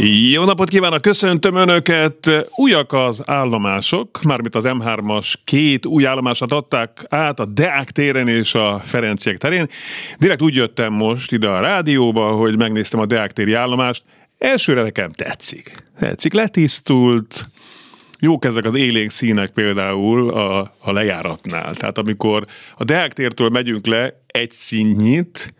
Jó napot kívánok, köszöntöm Önöket! Újak az állomások, mármint az M3-as két új állomásat adták át a Deák téren és a Ferenciek terén. Direkt úgy jöttem most ide a rádióba, hogy megnéztem a Deák téri állomást. Elsőre nekem tetszik. Tetszik, letisztult, jók ezek az élénk színek például a, a lejáratnál. Tehát amikor a Deák tértől megyünk le egy színnyit,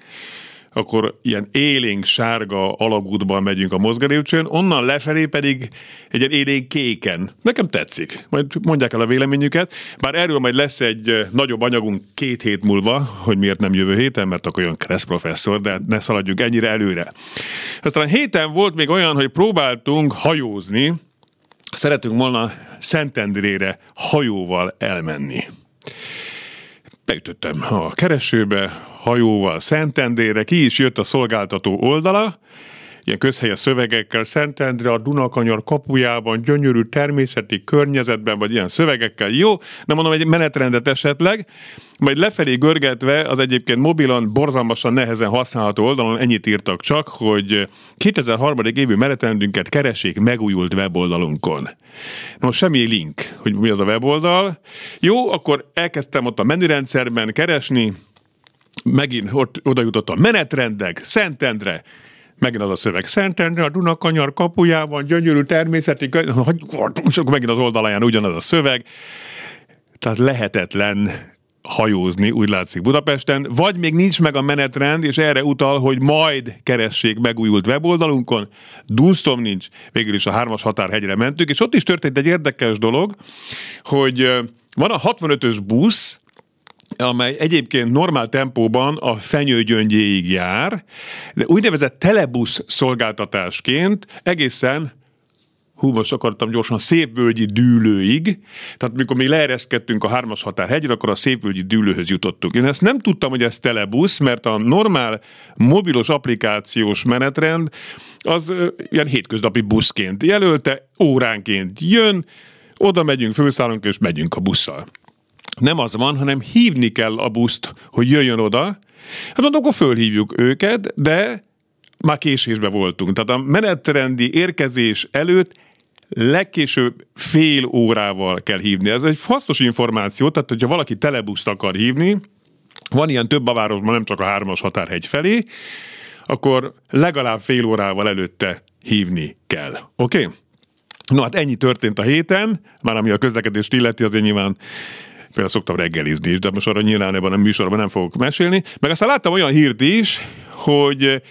akkor ilyen élénk sárga alagútban megyünk a mozgalépcsőn, onnan lefelé pedig egy ilyen élénk kéken. Nekem tetszik. Majd mondják el a véleményüket. Bár erről majd lesz egy nagyobb anyagunk két hét múlva, hogy miért nem jövő héten, mert akkor olyan Kressz professzor, de ne szaladjunk ennyire előre. Aztán héten volt még olyan, hogy próbáltunk hajózni, szeretünk volna Szentendrére hajóval elmenni. Beütöttem a keresőbe, hajóval Szentendére, ki is jött a szolgáltató oldala, ilyen közhelyes szövegekkel, Szentendre a Dunakanyar kapujában, gyönyörű természeti környezetben, vagy ilyen szövegekkel. Jó, nem mondom egy menetrendet esetleg, majd lefelé görgetve az egyébként mobilon borzalmasan nehezen használható oldalon ennyit írtak csak, hogy 2003. évű menetrendünket keressék megújult weboldalunkon. Most semmi link, hogy mi az a weboldal. Jó, akkor elkezdtem ott a menürendszerben keresni, megint ott, oda jutott a menetrendek, Szentendre, megint az a szöveg. Szentendre, a Dunakanyar kapujában, gyönyörű természeti, és akkor megint az oldalaján ugyanaz a szöveg. Tehát lehetetlen hajózni, úgy látszik Budapesten, vagy még nincs meg a menetrend, és erre utal, hogy majd keressék megújult weboldalunkon. Dunsztom nincs, végül is a hármas határhegyre mentünk, és ott is történt egy érdekes dolog, hogy van a 65-ös busz, amely egyébként normál tempóban a fenyőgyöngyéig jár, de úgynevezett telebusz szolgáltatásként egészen hú, most akartam gyorsan, Szépvölgyi dűlőig, tehát mikor mi leereszkedtünk a hármas határhegyre, akkor a Szépvölgyi dűlőhöz jutottunk. Én ezt nem tudtam, hogy ez telebusz, mert a normál mobilos applikációs menetrend az ilyen hétköznapi buszként jelölte, óránként jön, oda megyünk, főszállunk és megyünk a busszal nem az van, hanem hívni kell a buszt, hogy jöjjön oda. Hát mondom, akkor fölhívjuk őket, de már késésbe voltunk. Tehát a menetrendi érkezés előtt legkésőbb fél órával kell hívni. Ez egy hasznos információ, tehát hogyha valaki telebuszt akar hívni, van ilyen több a városban, nem csak a hármas határhegy felé, akkor legalább fél órával előtte hívni kell. Oké? Okay? No hát ennyi történt a héten, már ami a közlekedést illeti, azért nyilván például szoktam reggelizni is, de most arra nyilván ebben a műsorban nem fogok mesélni. Meg aztán láttam olyan hírt is, hogy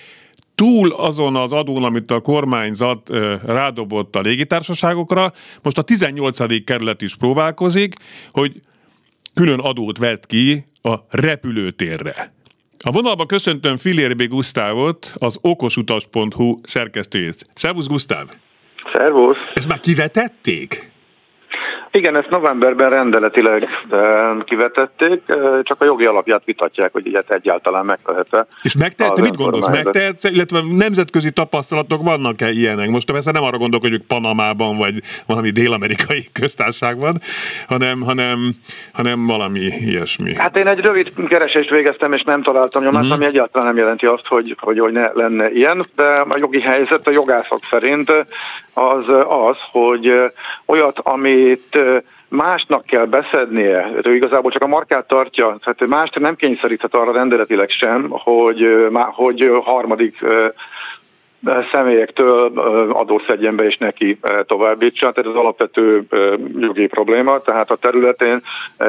túl azon az adón, amit a kormányzat rádobott a légitársaságokra, most a 18. kerület is próbálkozik, hogy külön adót vett ki a repülőtérre. A vonalban köszöntöm Filérbi Gusztávot, az okosutas.hu szerkesztőjét. Szervusz Gusztáv! Szervusz! Ezt már kivetették? Igen, ezt novemberben rendeletileg kivetették, csak a jogi alapját vitatják, hogy ilyet egyáltalán megtehet-e. És megtehette, mit gondolsz, megtehetsz, illetve nemzetközi tapasztalatok vannak-e ilyenek? Most persze nem arra gondolok, hogy ők Panamában, vagy valami dél-amerikai köztárságban, hanem, hanem, hanem valami ilyesmi. Hát én egy rövid keresést végeztem, és nem találtam nyomást, mm-hmm. ami egyáltalán nem jelenti azt, hogy, hogy, hogy ne lenne ilyen, de a jogi helyzet a jogászok szerint az az, hogy olyat, amit másnak kell beszednie, ő igazából csak a markát tartja, tehát mást nem kényszeríthet arra rendeletileg sem, hogy, hogy harmadik személyektől adószedjen be és neki továbbítsa. Tehát ez alapvető jogi probléma, tehát a területén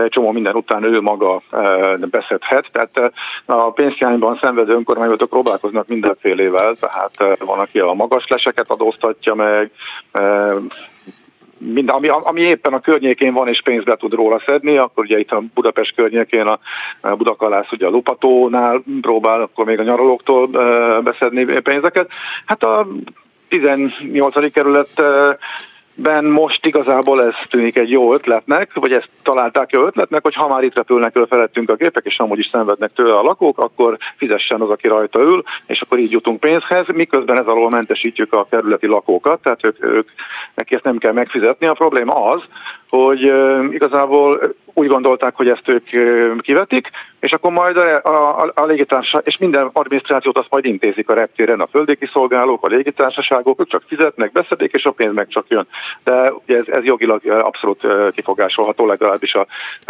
csomó minden után ő maga beszedhet. Tehát a pénzhiányban szenvedő önkormányzatok próbálkoznak mindenfélével, tehát van, aki a magas leseket adóztatja meg, minden, ami, ami éppen a környékén van és pénzt tud róla szedni, akkor ugye itt a Budapest környékén a Budakalász ugye a Lupatónál próbál akkor még a nyaralóktól beszedni pénzeket. Hát a 18. kerület Ben most igazából ez tűnik egy jó ötletnek, vagy ezt találták jó ötletnek, hogy ha már itt repülnek el felettünk a gépek, és amúgy is szenvednek tőle a lakók, akkor fizessen az, aki rajta ül, és akkor így jutunk pénzhez, miközben ez alól mentesítjük a kerületi lakókat, tehát ők, ők neki ezt nem kell megfizetni. A probléma az, hogy igazából úgy gondolták, hogy ezt ők kivetik, és akkor majd a, a, a légitársaság, és minden adminisztrációt azt majd intézik a reptéren, a földéki szolgálók, a légitársaságok, ők csak fizetnek, beszedik, és a pénz meg csak jön. De ez, ez jogilag abszolút kifogásolható, legalábbis a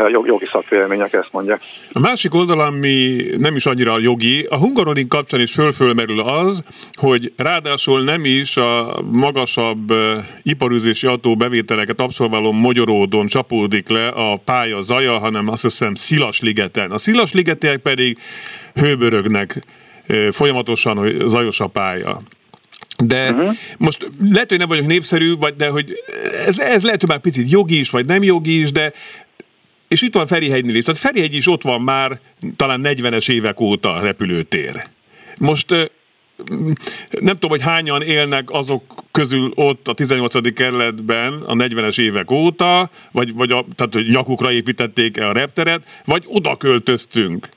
jogi szakvélemények ezt mondják. A másik oldal, ami nem is annyira jogi, a Hungaroring kapcsán is fölfölmerül az, hogy ráadásul nem is a magasabb iparűzési bevételeket abszolváló Magyaródon csapódik le a pálya zaja, hanem azt hiszem Szilasligeten. A Szilasligetiek pedig hőbörögnek folyamatosan, hogy zajos a pálya. De uh-huh. most lehet, hogy nem vagyok népszerű, vagy de hogy ez, ez lehet, hogy már picit jogi is, vagy nem jogi is, de és itt van Ferihegynél is. Tehát Ferihegy is ott van már talán 40-es évek óta a repülőtér. Most nem tudom, hogy hányan élnek azok közül ott a 18. kerületben a 40-es évek óta, vagy, vagy a, tehát, hogy nyakukra építették a repteret, vagy oda költöztünk.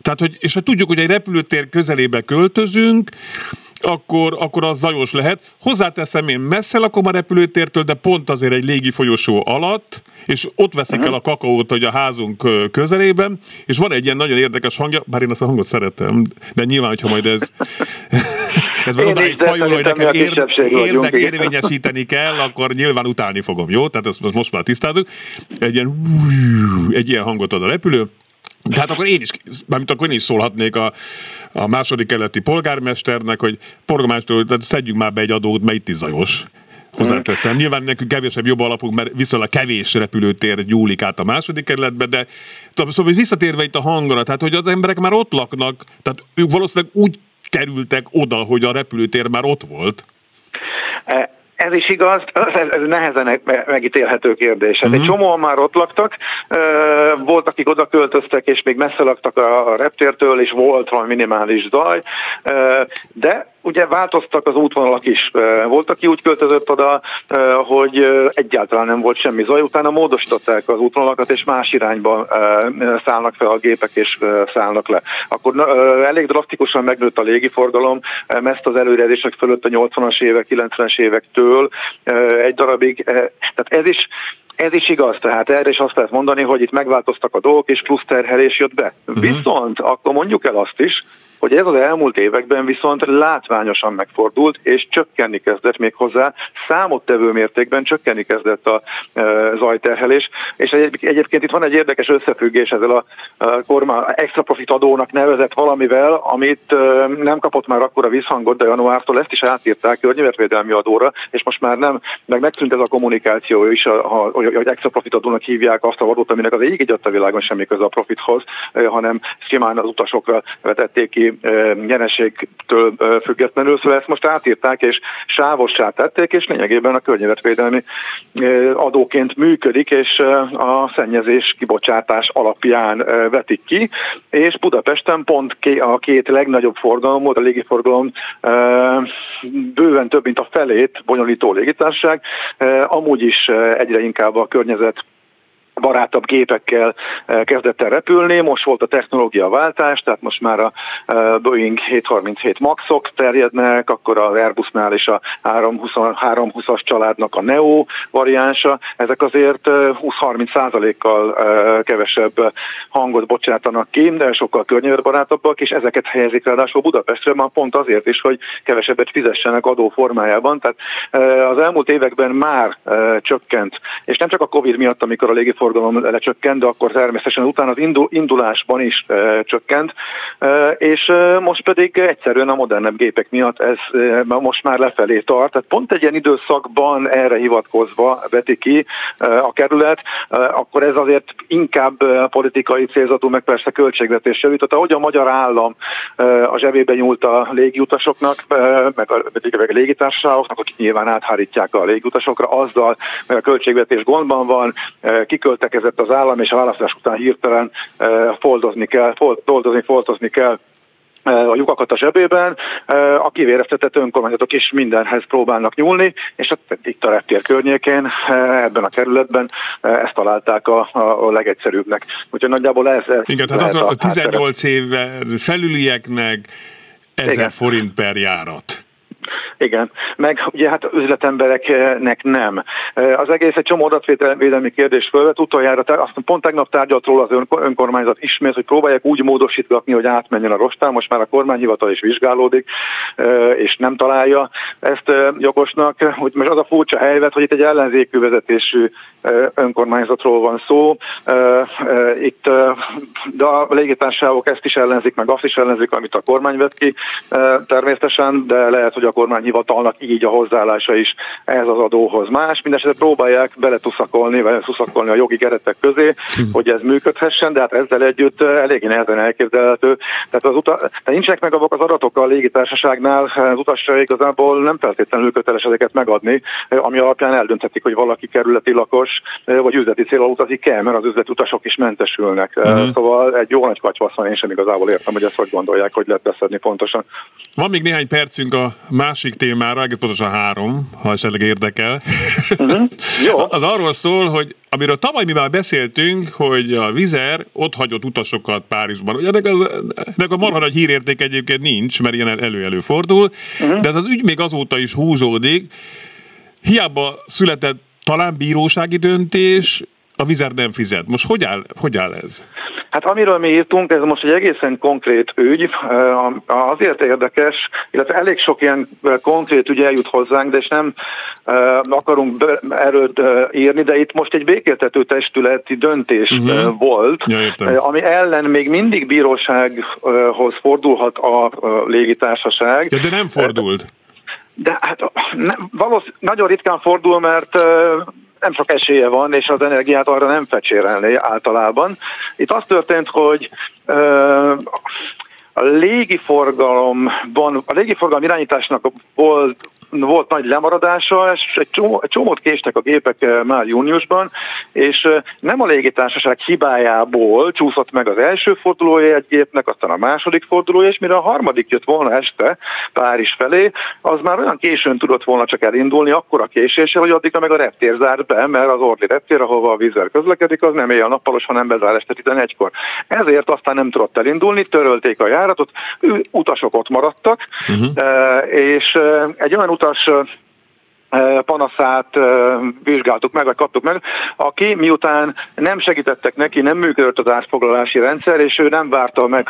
Tehát, hogy, és ha tudjuk, hogy egy repülőtér közelébe költözünk, akkor, akkor az zajos lehet. Hozzáteszem, én messze lakom a repülőtértől, de pont azért egy légi folyosó alatt, és ott veszik uh-huh. el a kakaót, hogy a házunk közelében, és van egy ilyen nagyon érdekes hangja, bár én azt a hangot szeretem, de nyilván, hogyha majd ez ez van odáig fajul, hogy nekem ér, érdek érvényesíteni kell, akkor nyilván utálni fogom, jó? Tehát ezt most már tisztázunk. Egy ilyen, egy ilyen hangot ad a repülő, tehát akkor én is, mármint akkor én is szólhatnék a, a második keleti polgármesternek, hogy polgármester, tehát szedjünk már be egy adót, mert itt is zajos. Hozzáteszem. Nyilván nekünk kevésebb jobb alapunk, mert viszonylag kevés repülőtér gyúlik át a második kerületbe, de szóval visszatérve itt a hangra, tehát hogy az emberek már ott laknak, tehát ők valószínűleg úgy kerültek oda, hogy a repülőtér már ott volt. E- ez is igaz, ez, ez nehezen megítélhető kérdés. Hát uh-huh. Egy mhm. csomóan már ott laktak, volt, akik oda költöztek, és még messze laktak a reptértől, és volt valami minimális zaj, de ugye változtak az útvonalak is. Volt, aki úgy költözött oda, hogy egyáltalán nem volt semmi zaj, utána módosították az útvonalakat, és más irányba szállnak fel a gépek, és szállnak le. Akkor elég drasztikusan megnőtt a légiforgalom, ezt az előrejelzések fölött a 80-as évek, 90-es évektől egy darabig. Tehát ez is ez is igaz, tehát erre is azt lehet mondani, hogy itt megváltoztak a dolgok, és plusz terhelés jött be. Uh-huh. Viszont akkor mondjuk el azt is, hogy ez az elmúlt években viszont látványosan megfordult, és csökkenni kezdett még hozzá, számottevő mértékben csökkenni kezdett a e, zajterhelés, és egyébként itt van egy érdekes összefüggés ezzel a, kormány extra profit adónak nevezett valamivel, amit e, nem kapott már akkora visszhangot, de januártól ezt is átírták környezetvédelmi adóra, és most már nem, meg megszűnt ez a kommunikáció is, hogy extra profit adónak hívják azt a adót, aminek az ég a világon semmi köze a profithoz, e, hanem simán az utasokra vetették ki nyereségtől függetlenül, szóval ezt most átírták és sávossá tették, és lényegében a környezetvédelmi adóként működik, és a szennyezés kibocsátás alapján vetik ki, és Budapesten pont a két legnagyobb forgalom volt, a légiforgalom bőven több, mint a felét bonyolító légitársaság, amúgy is egyre inkább a környezet barátabb gépekkel eh, kezdett el repülni, most volt a technológia váltás, tehát most már a eh, Boeing 737 Maxok terjednek, akkor az Airbusnál is a 320-as családnak a Neo variánsa, ezek azért 20-30 eh, százalékkal kevesebb hangot bocsátanak ki, de sokkal környezetbarátabbak, és ezeket helyezik ráadásul Budapestre, már pont azért is, hogy kevesebbet fizessenek adó formájában, tehát az elmúlt években már csökkent, és nem csak a Covid miatt, amikor a légi forgalom lecsökkent, de akkor természetesen utána az indulásban is e, csökkent, e, és e, most pedig egyszerűen a modernebb gépek miatt ez e, most már lefelé tart. Tehát pont egy ilyen időszakban erre hivatkozva veti ki e, a kerület, e, akkor ez azért inkább politikai célzatú, meg persze költségvetés javított. Ahogy a magyar állam e, a zsebébe nyúlt a légiutasoknak, e, meg a, meg a légitársaságoknak, akik nyilván áthárítják a légiutasokra, azzal, meg a költségvetés gondban van, e, kikölt föltekezett az állam, és a választás után hirtelen eh, foldozni kell, foldozni, foldozni kell a lyukakat a zsebében, a kivéreztetett önkormányzatok is mindenhez próbálnak nyúlni, és itt a reptér környékén, ebben a kerületben ezt találták a, a legegyszerűbbnek. Úgyhogy nagyjából ez... ez Igen, tehát az a, a 18 éve felülieknek 1000 Igen. forint per járat. Igen, meg ugye hát üzletembereknek nem. Az egész egy csomó adatvédelmi kérdés fölvet, utoljára, azt pont tegnap tárgyalt róla az önkormányzat ismét, hogy próbálják úgy módosítgatni, hogy átmenjen a rostán, most már a kormányhivatal is vizsgálódik, és nem találja ezt jogosnak. Hogy most az a furcsa helyzet, hogy itt egy ellenzékű vezetésű önkormányzatról van szó. Itt de a légitársaságok ezt is ellenzik, meg azt is ellenzik, amit a kormány vett ki természetesen, de lehet, hogy a kormányhivatalnak így a hozzáállása is ehhez az adóhoz más. Mindenesetre próbálják beletuszakolni, vagy tuszakolni a jogi keretek közé, hm. hogy ez működhessen, de hát ezzel együtt eléggé nehezen elképzelhető. Tehát, az uta, tehát nincsenek meg azok az adatok a légitársaságnál, az utasra igazából nem feltétlenül köteles ezeket megadni, ami alapján eldönthetik, hogy valaki kerületi lakos, vagy üzleti célra utazik el, mert az üzleti utasok is mentesülnek. Uh-huh. Szóval egy jó nagy katyvasz van, én sem igazából értem, hogy ezt hogy gondolják, hogy lehet beszedni pontosan. Van még néhány percünk a másik témára, egész pontosan három, ha esetleg érdekel. Uh-huh. Jó. Az arról szól, hogy amiről tavaly mi már beszéltünk, hogy a Vizer ott hagyott utasokat Párizsban. Ugye ennek, az, ennek a marha nagy hírérték egyébként nincs, mert ilyen elő-elő fordul, uh-huh. de ez az ügy még azóta is húzódik. Hiába született talán bírósági döntés, a Vizer nem fizet. Most hogy áll, hogy áll ez? Hát amiről mi írtunk, ez most egy egészen konkrét ügy, azért érdekes, illetve elég sok ilyen konkrét ügy eljut hozzánk, de és nem akarunk erről írni, de itt most egy békéltető testületi döntés uh-huh. volt, ja, ami ellen még mindig bírósághoz fordulhat a légitársaság. Ja, de nem fordult. De hát nem, nagyon ritkán fordul, mert nem sok esélye van, és az energiát arra nem fecsérelni általában. Itt az történt, hogy a légiforgalomban, a légiforgalom irányításnak volt volt nagy lemaradása, és egy, csomó, egy csomót késtek a gépek eh, már júniusban, és eh, nem a légitársaság hibájából csúszott meg az első fordulója egy gépnek, aztán a második fordulója, és mire a harmadik jött volna este Párizs felé, az már olyan későn tudott volna csak elindulni, akkor a késéssel, hogy addig meg a reptér zárt be, mert az Orli reptér, ahova a vízzel közlekedik, az nem éjjel nappalos, hanem bezár este 11-kor. Ezért aztán nem tudott elindulni, törölték a járatot, utasok ott maradtak, uh-huh. és egy olyan utas utas panaszát vizsgáltuk meg, vagy kaptuk meg, aki miután nem segítettek neki, nem működött az átfoglalási rendszer, és ő nem várta meg,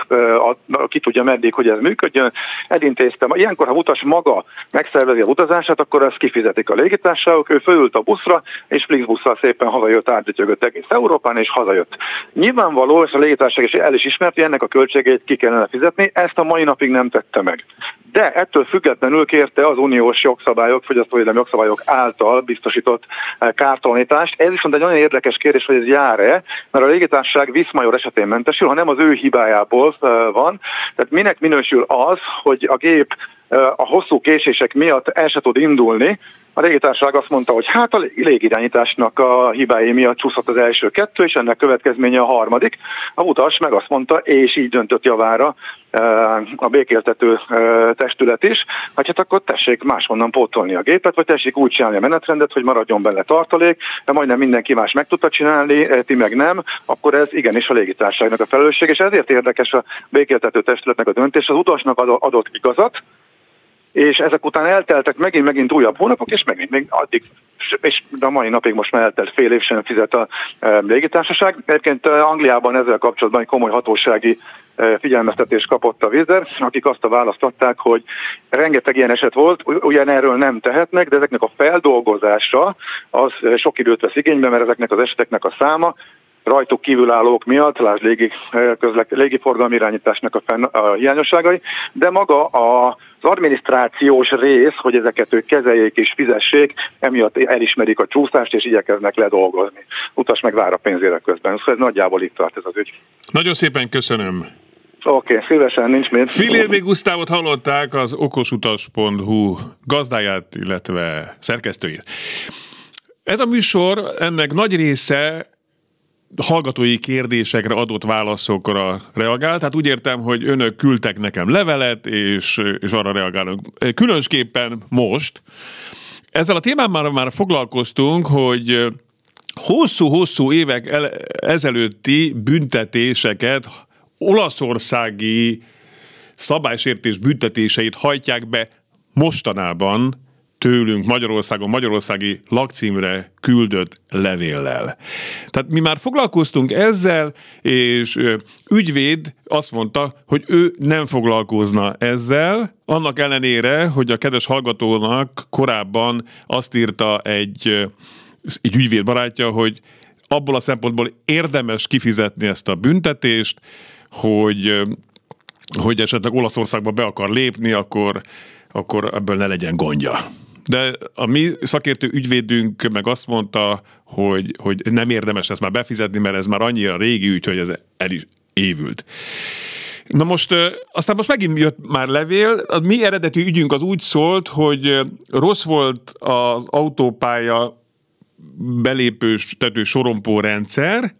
ki tudja meddig, hogy ez működjön, elintéztem. Ilyenkor, ha utas maga megszervezi a utazását, akkor ezt kifizetik a légitársaságok, ő fölült a buszra, és Flixbusszal szépen hazajött, átgyögött egész Európán, és hazajött. Nyilvánvaló, és a légitársaság is el is ismert, hogy ennek a költségét ki kellene fizetni, ezt a mai napig nem tette meg. De ettől függetlenül kérte az uniós jogszabályok, fogyasztóvédelmi jogszabályok által biztosított eh, kártalanítást. Ez viszont egy nagyon érdekes kérdés, hogy ez jár-e, mert a légitársaság Viszmajor esetén mentesül, ha nem az ő hibájából eh, van. Tehát minek minősül az, hogy a gép a hosszú késések miatt el se tud indulni, a légitársaság azt mondta, hogy hát a légirányításnak a hibái miatt csúszott az első kettő, és ennek következménye a harmadik. A utas meg azt mondta, és így döntött javára a békéltető testület is, hogy hát akkor tessék máshonnan pótolni a gépet, vagy tessék úgy csinálni a menetrendet, hogy maradjon benne tartalék, de majdnem mindenki más meg tudta csinálni, ti meg nem, akkor ez igenis a légitársaságnak a felelősség, és ezért érdekes a békéltető testületnek a döntés, az utasnak adott igazat, és ezek után elteltek megint, megint újabb hónapok, és megint még addig, és a mai napig most már eltelt fél év sem fizet a e, légitársaság. Egyébként e, Angliában ezzel kapcsolatban egy komoly hatósági e, figyelmeztetést kapott a Vizer, akik azt a választották, hogy rengeteg ilyen eset volt, ugyan erről nem tehetnek, de ezeknek a feldolgozása az sok időt vesz igénybe, mert ezeknek az eseteknek a száma rajtuk kívülállók miatt, lásd légi, közlek, légiforgalmi irányításnak a, fenn, a hiányosságai, de maga a az adminisztrációs rész, hogy ezeket ők kezeljék és fizessék, emiatt elismerik a csúszást és igyekeznek ledolgozni. Utas meg vár a pénzére közben. Szóval ez nagyjából itt tart ez az ügy. Nagyon szépen köszönöm. Oké, okay, szívesen, nincs mit. Filérmi Gusztávot hallották az okosutas.hu gazdáját, illetve szerkesztőjét. Ez a műsor, ennek nagy része hallgatói kérdésekre adott válaszokra reagál. Tehát úgy értem, hogy önök küldtek nekem levelet, és, és arra reagálunk. Különösképpen most. Ezzel a témával már foglalkoztunk, hogy hosszú-hosszú évek el, ezelőtti büntetéseket olaszországi szabálysértés büntetéseit hajtják be mostanában tőlünk Magyarországon, magyarországi lakcímre küldött levéllel. Tehát mi már foglalkoztunk ezzel, és ügyvéd azt mondta, hogy ő nem foglalkozna ezzel, annak ellenére, hogy a kedves hallgatónak korábban azt írta egy, egy ügyvéd barátja, hogy abból a szempontból érdemes kifizetni ezt a büntetést, hogy hogy esetleg Olaszországba be akar lépni, akkor, akkor ebből ne legyen gondja. De a mi szakértő ügyvédünk meg azt mondta, hogy, hogy nem érdemes ezt már befizetni, mert ez már annyira régi ügy, hogy ez el is évült. Na most, aztán most megint jött már levél, a mi eredeti ügyünk az úgy szólt, hogy rossz volt az autópálya belépős tető sorompó rendszer,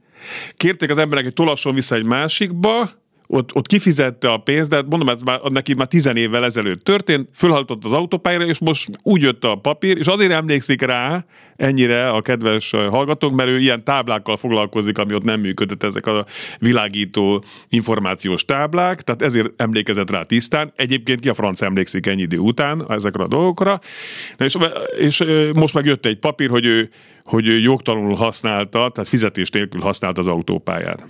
kérték az emberek, hogy tolasson vissza egy másikba, ott, ott kifizette a pénzt, de mondom, ez már, neki már tizen évvel ezelőtt történt, fölhaltott az autópályára, és most úgy jött a papír, és azért emlékszik rá ennyire a kedves hallgatók, mert ő ilyen táblákkal foglalkozik, ami ott nem működött, ezek a világító információs táblák, tehát ezért emlékezett rá tisztán. Egyébként ki a franc emlékszik ennyi idő után ezekre a dolgokra, és, és most meg jött egy papír, hogy ő, hogy ő jogtalanul használta, tehát fizetés nélkül használta az autópályát.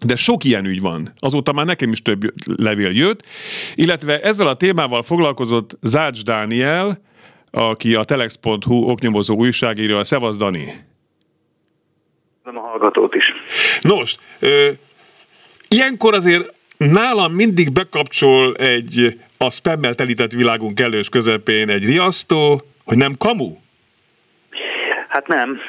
De sok ilyen ügy van. Azóta már nekem is több levél jött, illetve ezzel a témával foglalkozott Zács Dániel, aki a telex.hu oknyomozó újságíró. Szevasz, Dani! Nem a hallgatót is. Nos, ö, ilyenkor azért nálam mindig bekapcsol egy a spammel telített világunk elős közepén egy riasztó, hogy nem kamu. Hát nem.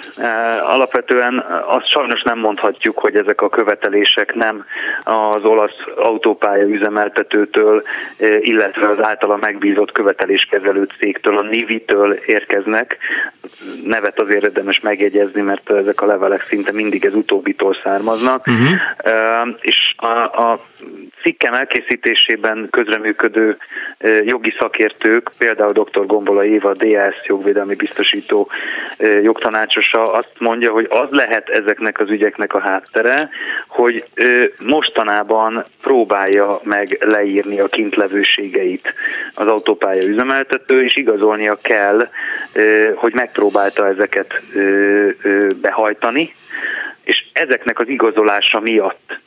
Alapvetően azt sajnos nem mondhatjuk, hogy ezek a követelések nem az olasz autópálya üzemeltetőtől, illetve az általa megbízott követeléskezelő cégtől, a Nivitől érkeznek. Nevet azért érdemes megjegyezni, mert ezek a levelek szinte mindig ez utóbbitól származnak. Uh-huh. És a, a cikkem elkészítésében közreműködő jogi szakértők, például dr. Gombola Éva, DSZ jogvédelmi biztosító jogtanácsosa azt mondja, hogy az lehet ezeknek az ügyeknek a háttere, hogy mostanában próbálja meg leírni a kintlevőségeit az autópálya üzemeltető, és igazolnia kell, hogy megpróbálta ezeket behajtani, és ezeknek az igazolása miatt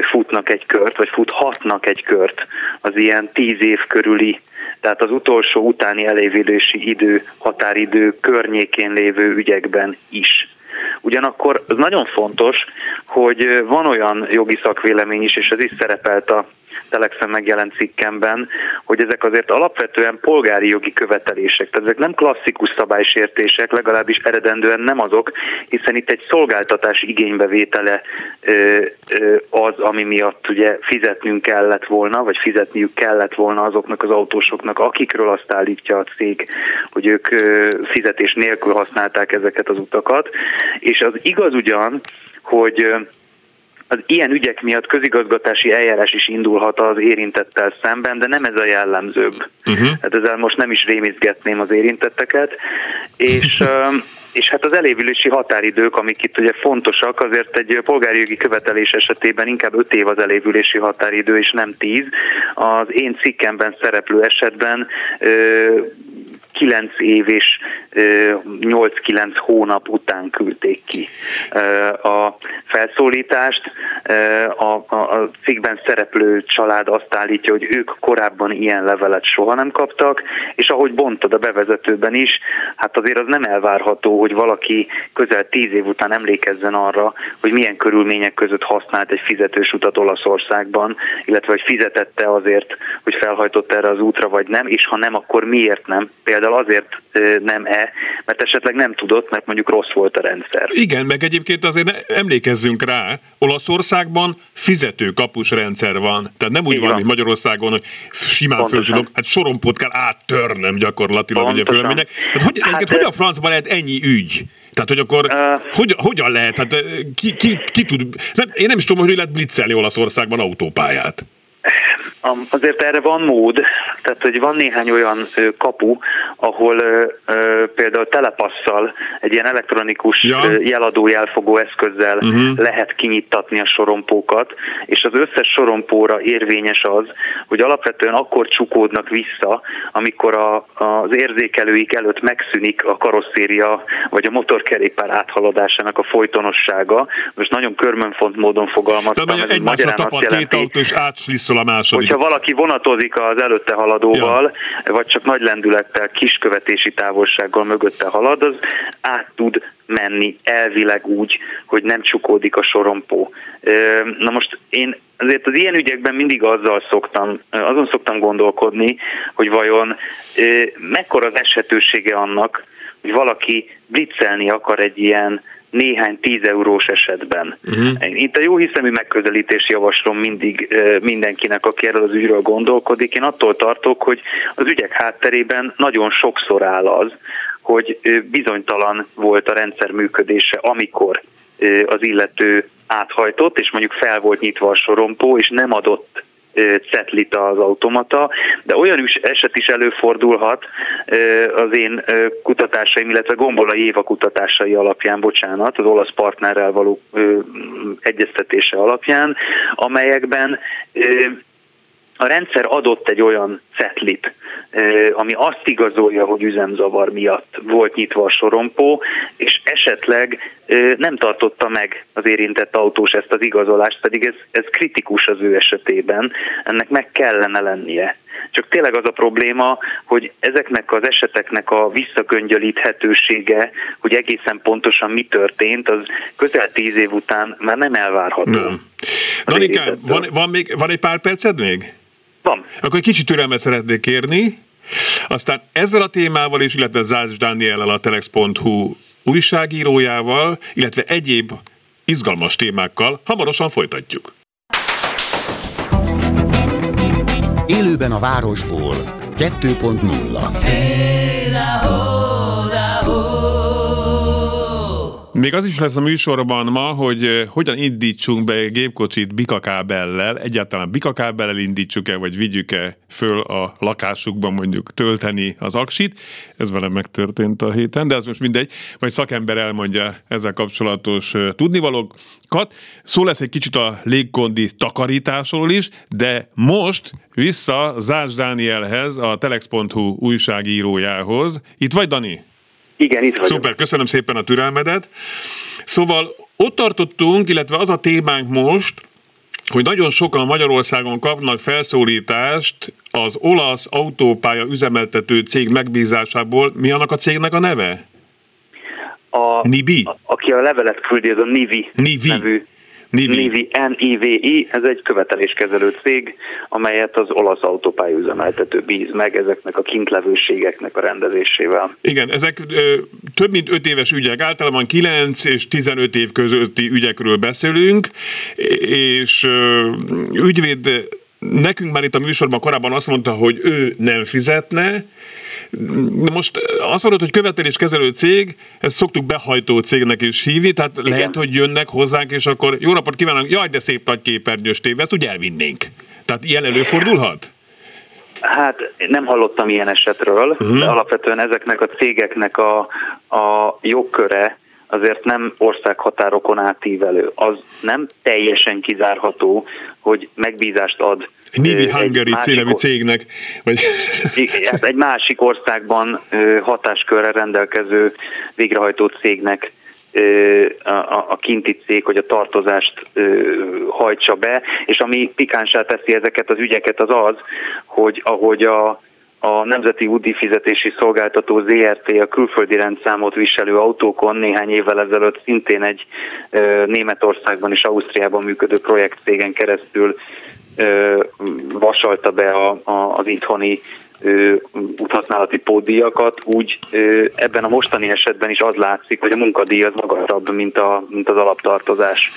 futnak egy kört, vagy futhatnak egy kört az ilyen tíz év körüli, tehát az utolsó utáni elévülési idő, határidő környékén lévő ügyekben is. Ugyanakkor az nagyon fontos, hogy van olyan jogi szakvélemény is, és ez is szerepelt a Telexen megjelent cikkemben, hogy ezek azért alapvetően polgári jogi követelések, tehát ezek nem klasszikus szabálysértések, legalábbis eredendően nem azok, hiszen itt egy szolgáltatás igénybevétele az, ami miatt ugye fizetnünk kellett volna, vagy fizetniük kellett volna azoknak az autósoknak, akikről azt állítja a cég, hogy ők fizetés nélkül használták ezeket az utakat, és az igaz ugyan, hogy az ilyen ügyek miatt közigazgatási eljárás is indulhat az érintettel szemben, de nem ez a jellemzőbb. Uh-huh. Hát ezzel most nem is rémizgetném az érintetteket. És és hát az elévülési határidők, amik itt ugye fontosak, azért egy polgári jogi követelés esetében inkább 5 év az elévülési határidő, és nem 10. Az én cikkemben szereplő esetben 9 év és 8-9 hónap után küldték ki a felszólítást. A, a, a cikkben szereplő család azt állítja, hogy ők korábban ilyen levelet soha nem kaptak, és ahogy bontad a bevezetőben is, hát azért az nem elvárható, hogy valaki közel 10 év után emlékezzen arra, hogy milyen körülmények között használt egy fizetős utat Olaszországban, illetve hogy fizetette azért, hogy felhajtott erre az útra, vagy nem, és ha nem, akkor miért nem? Például azért nem-e, mert esetleg nem tudott, mert mondjuk rossz volt a rendszer. Igen, meg egyébként azért emlékezzünk rá, Olaszországban fizetőkapus rendszer van. Tehát nem úgy Igen. van, mint Magyarországon, hogy simán föl tudok, hát sorompot kell áttörnem gyakorlatilag, Pontosan. ugye fölmegyek. Hát hogy, hát, hogy a francban lehet ennyi ügy? Tehát, hogy akkor uh, hogy, hogyan lehet? Hát, ki, ki, ki tud... Nem, én nem is tudom, hogy lehet blitzelni Olaszországban autópályát. Azért erre van mód, tehát hogy van néhány olyan kapu, ahol például telepasszal, egy ilyen elektronikus ja. jeladó jelfogó eszközzel uh-huh. lehet kinyittatni a sorompókat, és az összes sorompóra érvényes az, hogy alapvetően akkor csukódnak vissza, amikor a, az érzékelőik előtt megszűnik a karosszéria vagy a motorkerékpár áthaladásának a folytonossága. Most nagyon körmönfont módon fogalmaztam. Ez egymásra tapad két autó és a második. Hogyha valaki vonatozik az előtte haladóval, ja. vagy csak nagy lendülettel, kiskövetési távolsággal mögötte halad, az át tud menni elvileg úgy, hogy nem csukódik a sorompó. Na most én azért az ilyen ügyekben mindig azzal szoktam, azon szoktam gondolkodni, hogy vajon mekkora az esetősége annak, hogy valaki blitzelni akar egy ilyen néhány tíz eurós esetben. Uh-huh. Itt a jó hiszemű megközelítés javaslom mindig mindenkinek, aki erről az ügyről gondolkodik. Én attól tartok, hogy az ügyek hátterében nagyon sokszor áll az, hogy bizonytalan volt a rendszer működése, amikor az illető áthajtott, és mondjuk fel volt nyitva a sorompó, és nem adott cetlit az automata, de olyan is eset is előfordulhat az én kutatásaim, illetve Gombola Éva kutatásai alapján, bocsánat, az olasz partnerrel való egyeztetése alapján, amelyekben a rendszer adott egy olyan cetlit, ami azt igazolja, hogy üzemzavar miatt volt nyitva a sorompó, és esetleg nem tartotta meg az érintett autós ezt az igazolást, pedig ez, ez kritikus az ő esetében, ennek meg kellene lennie. Csak tényleg az a probléma, hogy ezeknek az eseteknek a visszaköngyölíthetősége, hogy egészen pontosan mi történt, az közel tíz év után már nem elvárható. Nem. Danika, van, van, még, van egy pár perced még? Van. Akkor egy kicsit türelmet szeretnék kérni. Aztán ezzel a témával is, illetve Zász Dániellel a telex.hu újságírójával, illetve egyéb izgalmas témákkal hamarosan folytatjuk. Élőben a városból 2.0 hey, Még az is lesz a műsorban ma, hogy eh, hogyan indítsunk be gépkocsit bikakábellel, egyáltalán bikakábellel indítsuk-e, vagy vigyük-e föl a lakásukban mondjuk tölteni az aksit. Ez velem megtörtént a héten, de az most mindegy, majd szakember elmondja ezzel kapcsolatos eh, tudnivalókat. Szó lesz egy kicsit a légkondi takarításról is, de most vissza Zárs Dánielhez, a telex.hu újságírójához. Itt vagy, Dani? Igen, itt vagyok. Szuper, köszönöm szépen a türelmedet. Szóval ott tartottunk, illetve az a témánk most, hogy nagyon sokan Magyarországon kapnak felszólítást az olasz autópálya üzemeltető cég megbízásából. Mi annak a cégnek a neve? A, Nibi? A, aki a levelet küldi, az a Nivi, Nivi. nevű Nivi. Nivi, N-I-V-I, ez egy követeléskezelő cég, amelyet az olasz autópályaüzemeltető bíz meg ezeknek a kintlevőségeknek a rendezésével. Igen, ezek ö, több mint 5 éves ügyek, általában 9 és 15 év közötti ügyekről beszélünk, és ö, ügyvéd nekünk már itt a műsorban korábban azt mondta, hogy ő nem fizetne, most azt mondod, hogy követeléskezelő cég, ezt szoktuk behajtó cégnek is hívni, tehát Igen. lehet, hogy jönnek hozzánk, és akkor jó napot kívánok, jaj, de szép nagy képernyős téve, ezt úgy elvinnénk. Tehát ilyen előfordulhat? Hát nem hallottam ilyen esetről, uh-huh. de alapvetően ezeknek a cégeknek a, a jogköre azért nem országhatárokon átívelő. Az nem teljesen kizárható, hogy megbízást ad Nivi Hungary célevű cégnek. Vagy... Hát egy másik országban hatáskörre rendelkező végrehajtó cégnek a, a kinti cég, hogy a tartozást hajtsa be, és ami pikánsá teszi ezeket az ügyeket az az, hogy ahogy a, a Nemzeti Úti Fizetési Szolgáltató ZRT a külföldi rendszámot viselő autókon néhány évvel ezelőtt szintén egy Németországban és Ausztriában működő projektcégen keresztül vasalta be a, a, az itthoni úthasználati pódiakat, úgy ebben a mostani esetben is az látszik, hogy a munkadíj az magasabb, mint, a, mint az alaptartozás.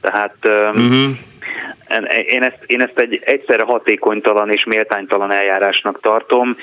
Tehát uh-huh. Én ezt, én ezt egy egyszerre hatékonytalan és méltánytalan eljárásnak tartom,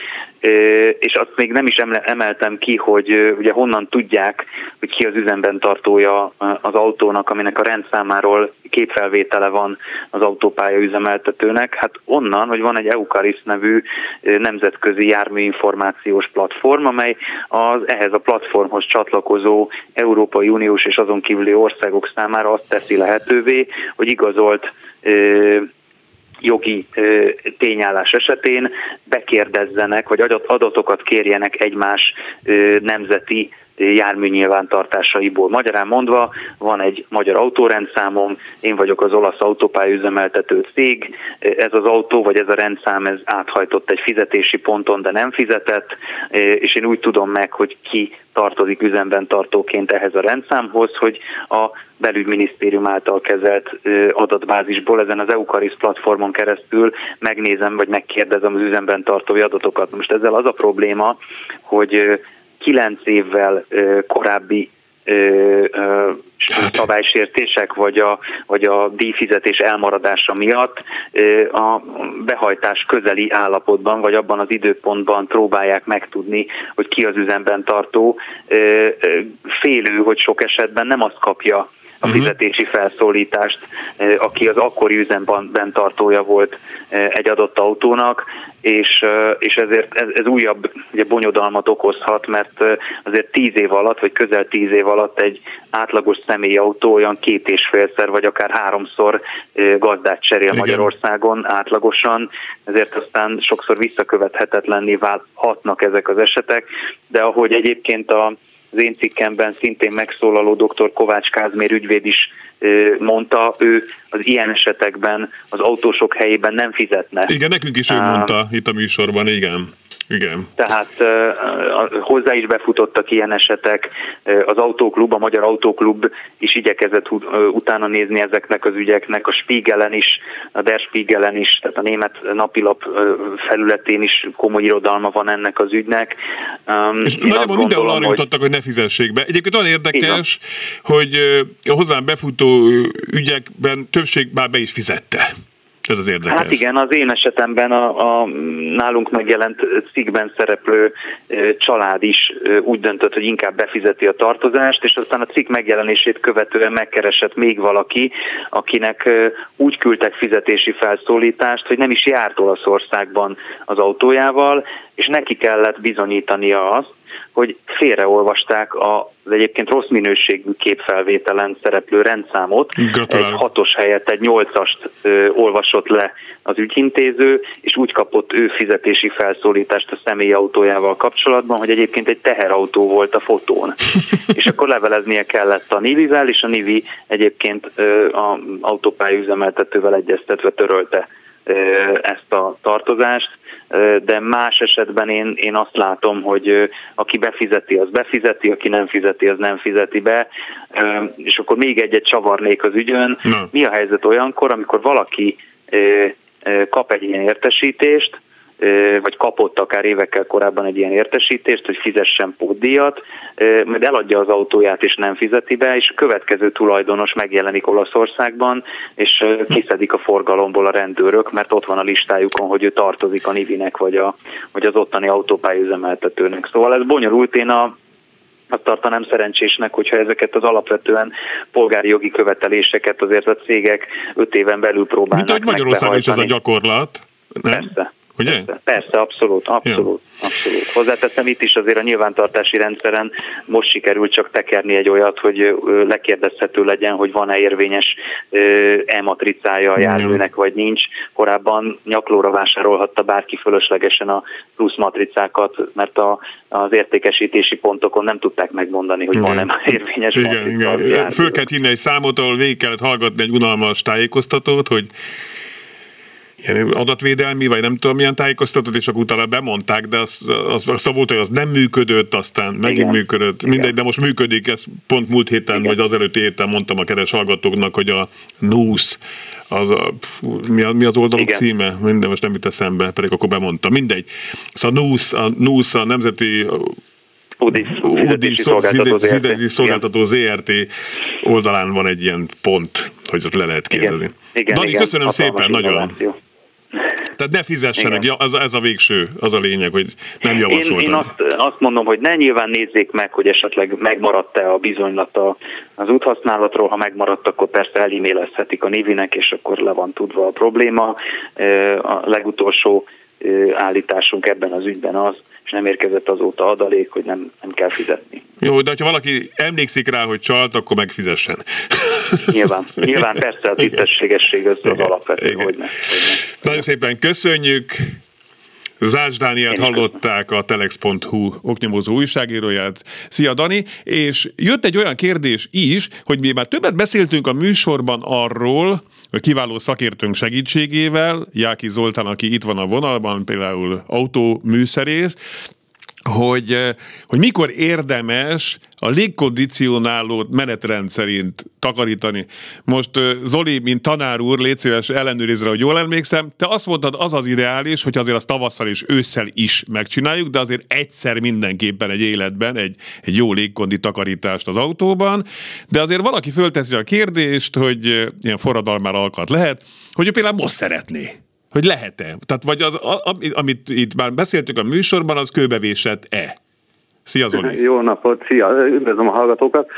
és azt még nem is emeltem ki, hogy ugye honnan tudják, hogy ki az üzemben tartója az autónak, aminek a rendszámáról képfelvétele van az autópálya üzemeltetőnek. Hát onnan, hogy van egy Eukaris nevű nemzetközi járműinformációs platform, amely az ehhez a platformhoz csatlakozó Európai Uniós és azon kívüli országok számára azt teszi lehetővé, hogy igazolt jogi tényállás esetén bekérdezzenek, vagy adatokat kérjenek egymás nemzeti jármű nyilvántartásaiból. Magyarán mondva, van egy magyar autórendszámom, én vagyok az olasz autópályüzemeltető cég, ez az autó vagy ez a rendszám ez áthajtott egy fizetési ponton, de nem fizetett, és én úgy tudom meg, hogy ki tartozik üzemben tartóként ehhez a rendszámhoz, hogy a belügyminisztérium által kezelt adatbázisból ezen az Eukaris platformon keresztül megnézem, vagy megkérdezem az üzemben tartó adatokat. Most ezzel az a probléma, hogy kilenc évvel korábbi hát. szabálysértések vagy a, vagy a díjfizetés elmaradása miatt a behajtás közeli állapotban, vagy abban az időpontban próbálják megtudni, hogy ki az üzemben tartó. Félő, hogy sok esetben nem azt kapja a mhm. fizetési felszólítást, aki az akkori üzemben tartója volt egy adott autónak, és, és ezért ez, ez újabb ugye, bonyodalmat okozhat, mert azért tíz év alatt, vagy közel tíz év alatt egy átlagos személyautó olyan két és félszer, vagy akár háromszor gazdát cserél Igen. Magyarországon átlagosan, ezért aztán sokszor visszakövethetetlenné válhatnak ezek az esetek, de ahogy egyébként a az én cikkemben szintén megszólaló dr. Kovács Kázmér ügyvéd is mondta, ő az ilyen esetekben az autósok helyében nem fizetne. Igen, nekünk is ő mondta itt a műsorban, igen. Igen. Tehát hozzá is befutottak ilyen esetek. Az autóklub, a Magyar Autóklub is igyekezett utána nézni ezeknek az ügyeknek. A Spiegelen is, a Der Spiegelen is, tehát a német napilap felületén is komoly irodalma van ennek az ügynek. És nagyjából mindenhol arra hogy... jutottak, hogy ne fizessék be. Egyébként olyan érdekes, Igen. hogy a hozzám befutó ügyekben többség már be is fizette. Ez az érdekes. Hát igen, az én esetemben a, a nálunk megjelent cikkben szereplő család is úgy döntött, hogy inkább befizeti a tartozást, és aztán a cikk megjelenését követően megkeresett még valaki, akinek úgy küldtek fizetési felszólítást, hogy nem is járt Olaszországban az autójával, és neki kellett bizonyítania azt, hogy félreolvasták az egyébként rossz minőségű képfelvételen szereplő rendszámot. Gratulál. Egy hatos helyett egy nyolcast ö, olvasott le az ügyintéző, és úgy kapott ő fizetési felszólítást a személyi autójával kapcsolatban, hogy egyébként egy teherautó volt a fotón. és akkor leveleznie kellett a Nivivel, és a Nivi egyébként az autópályüzemeltetővel egyeztetve törölte ezt a tartozást, de más esetben én, én azt látom, hogy aki befizeti, az befizeti, aki nem fizeti, az nem fizeti be, és akkor még egyet csavarnék az ügyön. Mi a helyzet olyankor, amikor valaki kap egy ilyen értesítést, vagy kapott akár évekkel korábban egy ilyen értesítést, hogy fizessen pótdíjat, majd eladja az autóját és nem fizeti be, és a következő tulajdonos megjelenik Olaszországban, és kiszedik a forgalomból a rendőrök, mert ott van a listájukon, hogy ő tartozik a Nivinek, vagy, a, vagy az ottani autópályüzemeltetőnek. Szóval ez bonyolult, én a azt tartanám szerencsésnek, hogyha ezeket az alapvetően polgári jogi követeléseket azért a cégek öt éven belül próbálnak Mint ahogy Magyarországon is ez a gyakorlat. Nem? Persze. Ugye? Persze, persze abszolút, abszolút, ja. abszolút. Hozzáteszem itt is azért a nyilvántartási rendszeren most sikerült csak tekerni egy olyat, hogy lekérdezhető legyen, hogy van-e érvényes e-matricája a járműnek, vagy nincs. Korábban nyaklóra vásárolhatta bárki fölöslegesen a plusz matricákat, mert a, az értékesítési pontokon nem tudták megmondani, hogy van-e érvényes igen, matrica. Igen. Föl kellett hinni egy számot, ahol végig kellett hallgatni egy unalmas tájékoztatót, hogy ilyen adatvédelmi, vagy nem tudom milyen tájékoztatót, és akkor utána bemondták, de az, az, az volt, hogy az nem működött, aztán megint Igen. működött. Mindegy, Igen. de most működik, ezt pont múlt héten, Igen. vagy az előtti héten mondtam a keres hallgatóknak, hogy a NUS, az a, mi, a, mi az oldaluk Igen. címe? Minden most nem jut eszembe, pedig akkor bemondta. Mindegy. Szóval a NUS, a, NUS, a Nemzeti UDIS, fizetési szolgáltató, ZRT oldalán van egy ilyen pont, hogy ott le lehet kérdezni. Igen, Dani, igen, köszönöm szépen, nagyon. Tehát ne fizessenek, ja, ez, ez a végső, az a lényeg, hogy nem Én, javasoltam. én azt, azt mondom, hogy ne nyilván nézzék meg, hogy esetleg megmaradt-e a bizonylata az úthasználatról, ha megmaradt, akkor persze elimélezhetik a Nivinek, és akkor le van tudva a probléma. A legutolsó állításunk ebben az ügyben az, nem érkezett azóta adalék, hogy nem, nem kell fizetni. Jó, de ha valaki emlékszik rá, hogy csalt, akkor megfizessen. Nyilván, nyilván persze a tisztességesség az, az alapvető, ne, hogy ne. Nagyon szépen köszönjük. Zács Dánielt hallották a telex.hu oknyomozó újságíróját. Szia Dani! És jött egy olyan kérdés is, hogy mi már többet beszéltünk a műsorban arról, kiváló szakértőnk segítségével, Jáki Zoltán, aki itt van a vonalban, például autóműszerész, hogy, hogy mikor érdemes a légkondicionálót menetrend szerint takarítani. Most Zoli, mint tanár úr, légy szíves ellenőrizre, hogy jól emlékszem, te azt mondtad, az az ideális, hogy azért azt tavasszal és ősszel is megcsináljuk, de azért egyszer mindenképpen egy életben egy, egy jó légkondi takarítást az autóban, de azért valaki fölteszi a kérdést, hogy ilyen forradalmára alkat lehet, hogy ő például most szeretné hogy lehet-e? Tehát vagy az, amit itt már beszéltük a műsorban, az kőbevésett-e? Szia Zoli! Jó napot, szia! Üdvözlöm a hallgatókat!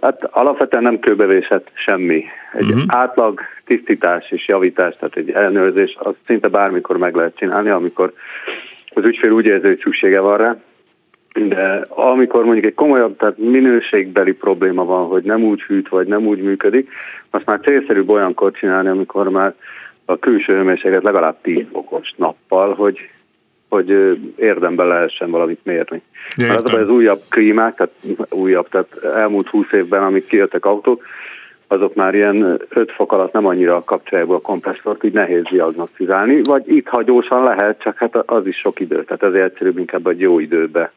Hát alapvetően nem kőbevésett semmi. Egy uh-huh. átlag tisztítás és javítás, tehát egy ellenőrzés, az szinte bármikor meg lehet csinálni, amikor az ügyfél úgy érzi, hogy szüksége van rá. De amikor mondjuk egy komolyabb, tehát minőségbeli probléma van, hogy nem úgy hűt, vagy nem úgy működik, azt már célszerűbb olyankor csinálni, amikor már a külső hőmérséklet legalább 10 fokos nappal, hogy, hogy érdemben lehessen valamit mérni. Mert az, az újabb klímák, tehát újabb, tehát elmúlt 20 évben, amik kijöttek autók, azok már ilyen 5 fok alatt nem annyira kapcsolják a kompresszort, így nehéz diagnosztizálni, vagy itt hagyósan lehet, csak hát az is sok idő, tehát ezért egyszerűbb inkább egy jó időbe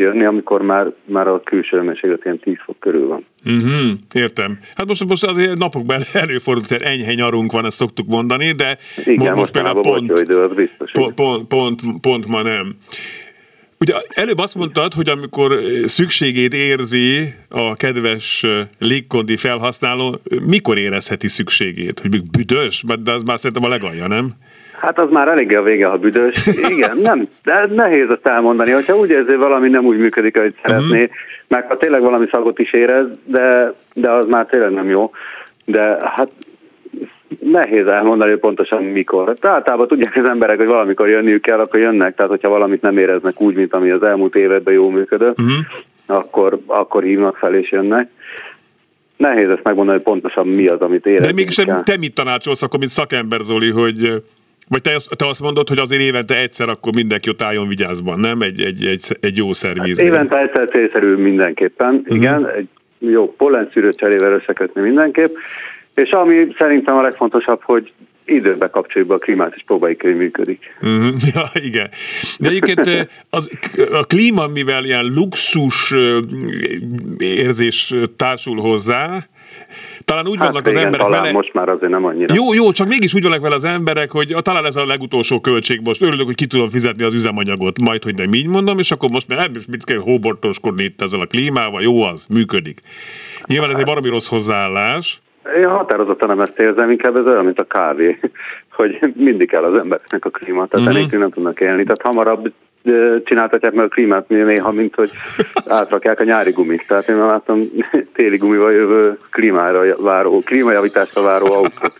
jönni, amikor már, már a külső hőmérséklet ilyen 10 fok körül van. Uh-huh, értem. Hát most, most azért napokban előfordult, hogy enyhe nyarunk van, ezt szoktuk mondani, de Igen, most például pont, idő, az biztos. Pont, pont, pont, pont ma nem. Ugye előbb azt mondtad, hogy amikor szükségét érzi a kedves légkondi felhasználó, mikor érezheti szükségét? Hogy büdös? De az már szerintem a legalja, nem? Hát az már eléggé a vége, ha büdös. Igen, nem, de nehéz azt elmondani. Hogyha úgy érzi, valami nem úgy működik, ahogy szeretné, uh-huh. meg ha tényleg valami szagot is érez, de, de az már tényleg nem jó. De hát nehéz elmondani pontosan mikor. De általában tudják az emberek, hogy valamikor jönniük kell, akkor jönnek. Tehát, hogyha valamit nem éreznek úgy, mint ami az elmúlt években jó működött, uh-huh. akkor, akkor hívnak fel és jönnek. Nehéz ezt megmondani, hogy pontosan mi az, amit érezni De mégis te mit tanácsolsz akkor, mint szakember, Zoli, hogy vagy te, te azt mondod, hogy azért évente egyszer akkor mindenki ott álljon vigyázban, nem? Egy, egy, egy, egy jó szerviz. Hát évente egyszer célszerű mindenképpen, uh-huh. igen. Egy jó pollenszűrő cserével összekötni mindenképp. És ami szerintem a legfontosabb, hogy időbe kapcsoljuk be a klímát, és próbáljuk, hogy működik. Uh-huh. Ja, igen. De egyébként az, a klíma, mivel ilyen luxus érzés társul hozzá, talán úgy hát vannak igen, az emberek talán vele... most már azért nem annyira. Jó, jó, csak mégis úgy vannak vele az emberek, hogy talán ez a legutolsó költség most. Örülök, hogy ki tudom fizetni az üzemanyagot, majd, hogy nem így mondom, és akkor most már mit kell hóbortoskodni itt ezzel a klímával, jó az, működik. Nyilván ez egy baromi rossz hozzáállás. Én határozottan nem ezt érzem, inkább ez olyan, mint a kávé, hogy mindig kell az embereknek a klíma, tehát uh-huh. enélkül nem tudnak élni. Tehát hamarabb csináltatják meg a klímát néha, mint hogy átrakják a nyári gumit. Tehát én láttam téli gumival jövő klímára váró, klímajavításra váró autót.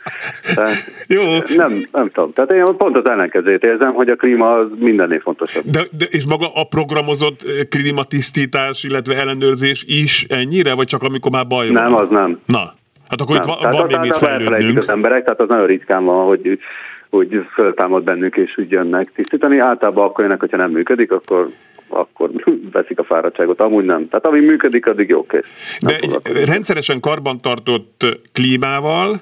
Tehát Jó. Nem, nem tudom. Tehát én pont az ellenkezőt érzem, hogy a klíma az mindennél fontosabb. De, de, és maga a programozott klímatisztítás, illetve ellenőrzés is ennyire, vagy csak amikor már baj van? Nem, az nem. Na, hát akkor nem. itt van, van még mit fejlődnünk. az emberek, tehát az nagyon ritkán van, hogy úgy föltámad bennük, és úgy jönnek tisztítani. Általában akkor jönnek, hogyha nem működik, akkor akkor veszik a fáradtságot. Amúgy nem. Tehát ami működik, addig jó kész. De egy rendszeresen karbantartott klímával